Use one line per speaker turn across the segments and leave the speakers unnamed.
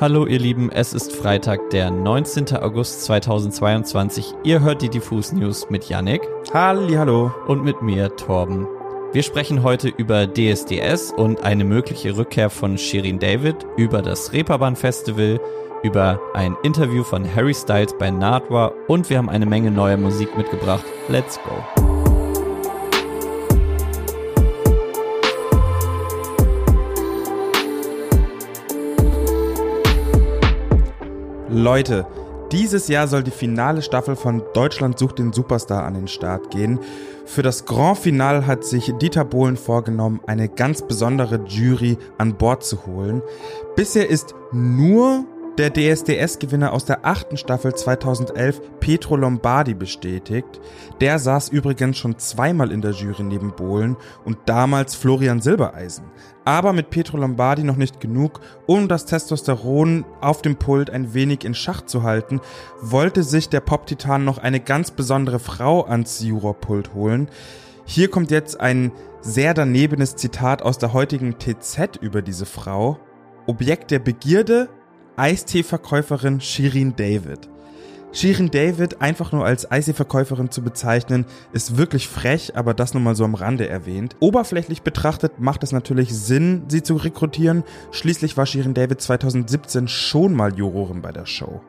Hallo ihr Lieben, es ist Freitag, der 19. August 2022. Ihr hört die Diffus News mit Yannick.
Halli, hallo.
Und mit mir, Torben. Wir sprechen heute über DSDS und eine mögliche Rückkehr von Shirin David, über das Reeperbahn Festival, über ein Interview von Harry Styles bei Nardwa und wir haben eine Menge neuer Musik mitgebracht. Let's go.
Leute, dieses Jahr soll die finale Staffel von Deutschland sucht den Superstar an den Start gehen. Für das Grand Final hat sich Dieter Bohlen vorgenommen, eine ganz besondere Jury an Bord zu holen. Bisher ist nur der DSDS-Gewinner aus der achten Staffel 2011, Petro Lombardi, bestätigt. Der saß übrigens schon zweimal in der Jury neben Bohlen und damals Florian Silbereisen. Aber mit Petro Lombardi noch nicht genug, um das Testosteron auf dem Pult ein wenig in Schach zu halten, wollte sich der Pop-Titan noch eine ganz besondere Frau ans Jurorpult holen. Hier kommt jetzt ein sehr danebenes Zitat aus der heutigen TZ über diese Frau. Objekt der Begierde, Eistee-Verkäuferin Shirin David. Shirin David einfach nur als Eistee-Verkäuferin zu bezeichnen, ist wirklich frech, aber das nur mal so am Rande erwähnt. Oberflächlich betrachtet macht es natürlich Sinn, sie zu rekrutieren. Schließlich war Shirin David 2017 schon mal Jurorin bei der Show.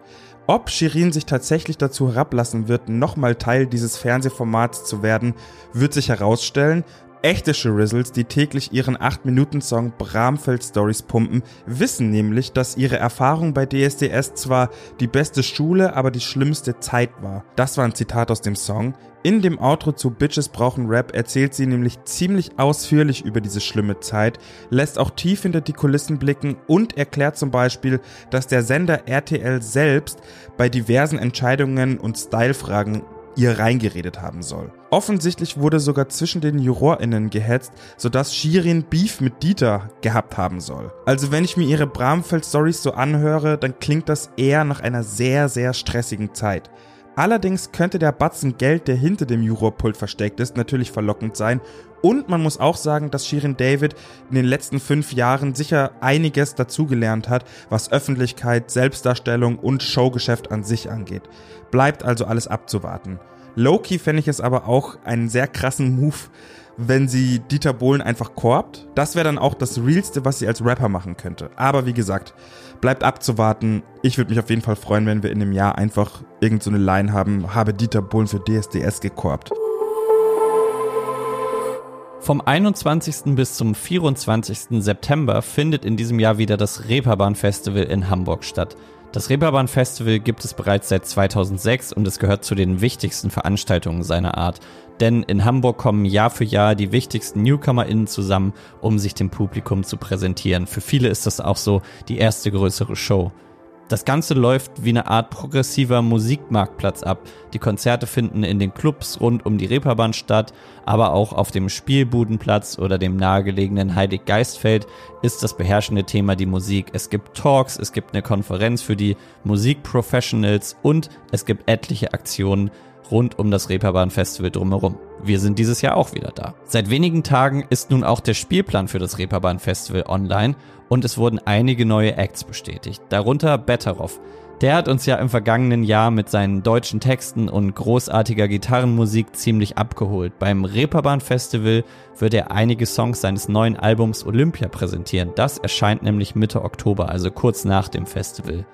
Ob Shirin sich tatsächlich dazu herablassen wird, nochmal Teil dieses Fernsehformats zu werden, wird sich herausstellen. Echte Shirizzles, die täglich ihren 8-Minuten-Song Bramfeld Stories pumpen, wissen nämlich, dass ihre Erfahrung bei DSDS zwar die beste Schule, aber die schlimmste Zeit war. Das war ein Zitat aus dem Song. In dem Outro zu Bitches brauchen Rap erzählt sie nämlich ziemlich ausführlich über diese schlimme Zeit, lässt auch tief hinter die Kulissen blicken und erklärt zum Beispiel, dass der Sender RTL selbst bei diversen Entscheidungen und Stylefragen ihr reingeredet haben soll. Offensichtlich wurde sogar zwischen den JurorInnen gehetzt, sodass Shirin Beef mit Dieter gehabt haben soll. Also wenn ich mir ihre Bramfeld-Stories so anhöre, dann klingt das eher nach einer sehr, sehr stressigen Zeit. Allerdings könnte der Batzen Geld, der hinter dem Jurorpult versteckt ist, natürlich verlockend sein. Und man muss auch sagen, dass Shirin David in den letzten fünf Jahren sicher einiges dazugelernt hat, was Öffentlichkeit, Selbstdarstellung und Showgeschäft an sich angeht. Bleibt also alles abzuwarten. Loki fände ich es aber auch einen sehr krassen Move, wenn sie Dieter Bohlen einfach korbt. Das wäre dann auch das Realste, was sie als Rapper machen könnte. Aber wie gesagt, bleibt abzuwarten. Ich würde mich auf jeden Fall freuen, wenn wir in einem Jahr einfach irgendeine so Line haben, habe Dieter Bohlen für DSDS gekorbt.
Vom 21. bis zum 24. September findet in diesem Jahr wieder das Reeperbahn Festival in Hamburg statt. Das Reeperbahn Festival gibt es bereits seit 2006 und es gehört zu den wichtigsten Veranstaltungen seiner Art. Denn in Hamburg kommen Jahr für Jahr die wichtigsten NewcomerInnen zusammen, um sich dem Publikum zu präsentieren. Für viele ist das auch so die erste größere Show. Das Ganze läuft wie eine Art progressiver Musikmarktplatz ab. Die Konzerte finden in den Clubs rund um die Reeperbahn statt, aber auch auf dem Spielbudenplatz oder dem nahegelegenen Heiliggeistfeld ist das beherrschende Thema die Musik. Es gibt Talks, es gibt eine Konferenz für die Musikprofessionals und es gibt etliche Aktionen rund um das Reeperbahn Festival drumherum. Wir sind dieses Jahr auch wieder da. Seit wenigen Tagen ist nun auch der Spielplan für das Reeperbahn Festival online und es wurden einige neue Acts bestätigt, darunter Betteroff. Der hat uns ja im vergangenen Jahr mit seinen deutschen Texten und großartiger Gitarrenmusik ziemlich abgeholt. Beim Reeperbahn Festival wird er einige Songs seines neuen Albums Olympia präsentieren. Das erscheint nämlich Mitte Oktober, also kurz nach dem Festival.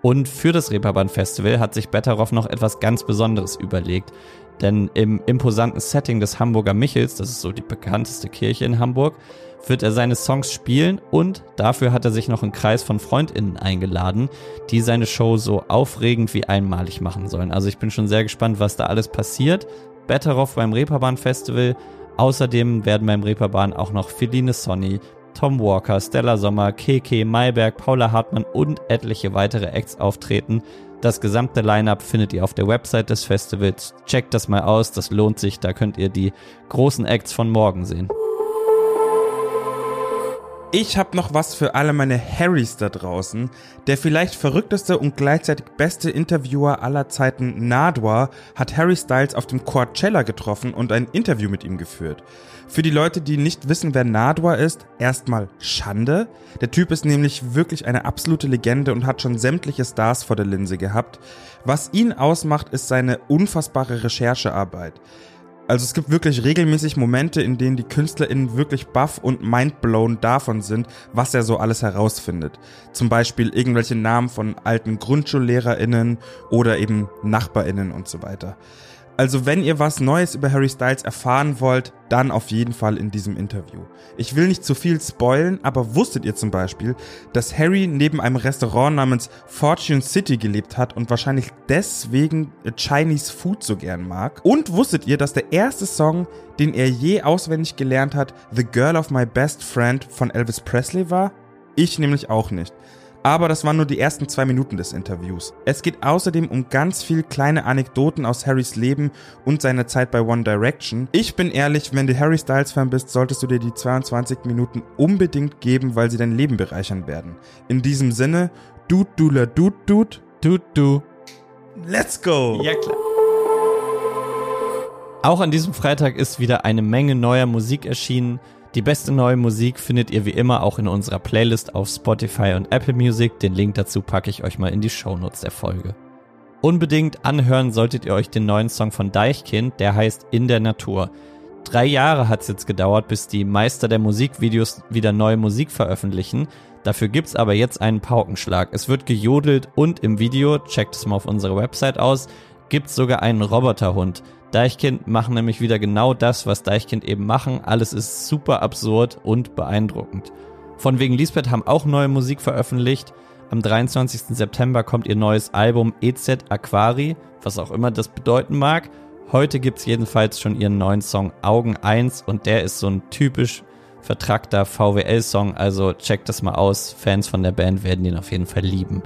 Und für das Reeperbahn Festival hat sich Betteroff noch etwas ganz Besonderes überlegt. Denn im imposanten Setting des Hamburger Michels, das ist so die bekannteste Kirche in Hamburg, wird er seine Songs spielen und dafür hat er sich noch einen Kreis von FreundInnen eingeladen, die seine Show so aufregend wie einmalig machen sollen. Also ich bin schon sehr gespannt, was da alles passiert. Betteroff beim Reeperbahn Festival. Außerdem werden beim Reeperbahn auch noch Feline Sonny, Tom Walker, Stella Sommer, Keke, Mayberg, Paula Hartmann und etliche weitere Acts auftreten. Das gesamte Line-up findet ihr auf der Website des Festivals. Checkt das mal aus, das lohnt sich, da könnt ihr die großen Acts von morgen sehen.
Ich habe noch was für alle meine Harrys da draußen. Der vielleicht verrückteste und gleichzeitig beste Interviewer aller Zeiten, Nadwa, hat Harry Styles auf dem Coachella getroffen und ein Interview mit ihm geführt. Für die Leute, die nicht wissen, wer Nadwa ist, erstmal Schande. Der Typ ist nämlich wirklich eine absolute Legende und hat schon sämtliche Stars vor der Linse gehabt. Was ihn ausmacht, ist seine unfassbare Recherchearbeit. Also es gibt wirklich regelmäßig Momente, in denen die KünstlerInnen wirklich baff und mindblown davon sind, was er so alles herausfindet. Zum Beispiel irgendwelche Namen von alten GrundschullehrerInnen oder eben NachbarInnen und so weiter. Also wenn ihr was Neues über Harry Styles erfahren wollt, dann auf jeden Fall in diesem Interview. Ich will nicht zu viel spoilen, aber wusstet ihr zum Beispiel, dass Harry neben einem Restaurant namens Fortune City gelebt hat und wahrscheinlich deswegen Chinese Food so gern mag? Und wusstet ihr, dass der erste Song, den er je auswendig gelernt hat, The Girl of My Best Friend von Elvis Presley war? Ich nämlich auch nicht. Aber das waren nur die ersten zwei Minuten des Interviews. Es geht außerdem um ganz viel kleine Anekdoten aus Harrys Leben und seine Zeit bei One Direction. Ich bin ehrlich, wenn du Harry Styles Fan bist, solltest du dir die 22 Minuten unbedingt geben, weil sie dein Leben bereichern werden. In diesem Sinne, Dude, Dula, Dude, Dude, Dude, Du. Let's go!
Ja, klar. Auch an diesem Freitag ist wieder eine Menge neuer Musik erschienen. Die beste neue Musik findet ihr wie immer auch in unserer Playlist auf Spotify und Apple Music. Den Link dazu packe ich euch mal in die Shownotes der Folge. Unbedingt anhören solltet ihr euch den neuen Song von Deichkind, der heißt In der Natur. Drei Jahre hat es jetzt gedauert, bis die Meister der Musikvideos wieder neue Musik veröffentlichen. Dafür gibt's aber jetzt einen Paukenschlag. Es wird gejodelt und im Video, checkt es mal auf unserer Website aus, gibt's sogar einen Roboterhund. Deichkind machen nämlich wieder genau das, was Deichkind eben machen. Alles ist super absurd und beeindruckend. Von wegen Lisbeth haben auch neue Musik veröffentlicht. Am 23. September kommt ihr neues Album EZ Aquari, was auch immer das bedeuten mag. Heute gibt's jedenfalls schon ihren neuen Song Augen 1 und der ist so ein typisch vertrackter VWL-Song, also checkt das mal aus. Fans von der Band werden ihn auf jeden Fall lieben.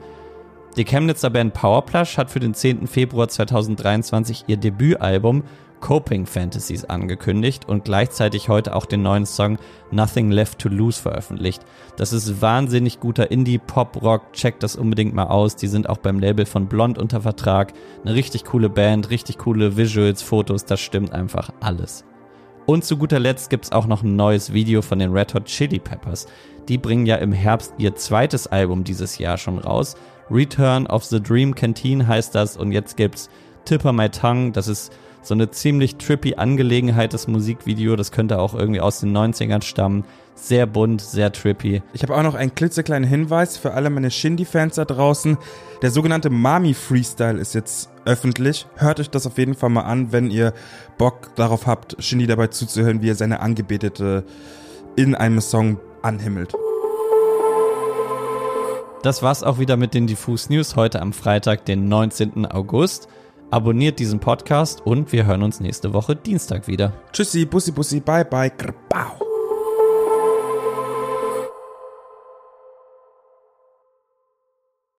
Die Chemnitzer Band Powerplush hat für den 10. Februar 2023 ihr Debütalbum Coping Fantasies angekündigt und gleichzeitig heute auch den neuen Song Nothing Left to Lose veröffentlicht. Das ist wahnsinnig guter Indie-Pop-Rock, checkt das unbedingt mal aus. Die sind auch beim Label von Blond unter Vertrag. Eine richtig coole Band, richtig coole Visuals, Fotos, das stimmt einfach alles. Und zu guter Letzt gibt's auch noch ein neues Video von den Red Hot Chili Peppers. Die bringen ja im Herbst ihr zweites Album dieses Jahr schon raus. Return of the Dream Canteen heißt das. Und jetzt gibt's Tipper My Tongue, das ist so eine ziemlich trippy Angelegenheit, das Musikvideo, das könnte auch irgendwie aus den 90ern stammen. Sehr bunt, sehr trippy.
Ich habe auch noch einen klitzekleinen Hinweis für alle meine Shindy-Fans da draußen. Der sogenannte Mami Freestyle ist jetzt öffentlich. Hört euch das auf jeden Fall mal an, wenn ihr Bock darauf habt, Shindy dabei zuzuhören, wie er seine Angebetete in einem Song anhimmelt.
Das war's auch wieder mit den Diffus News heute am Freitag, den 19. August. Abonniert diesen Podcast und wir hören uns nächste Woche Dienstag wieder.
Tschüssi, Bussi, Bussi, bye, bye, Grbau.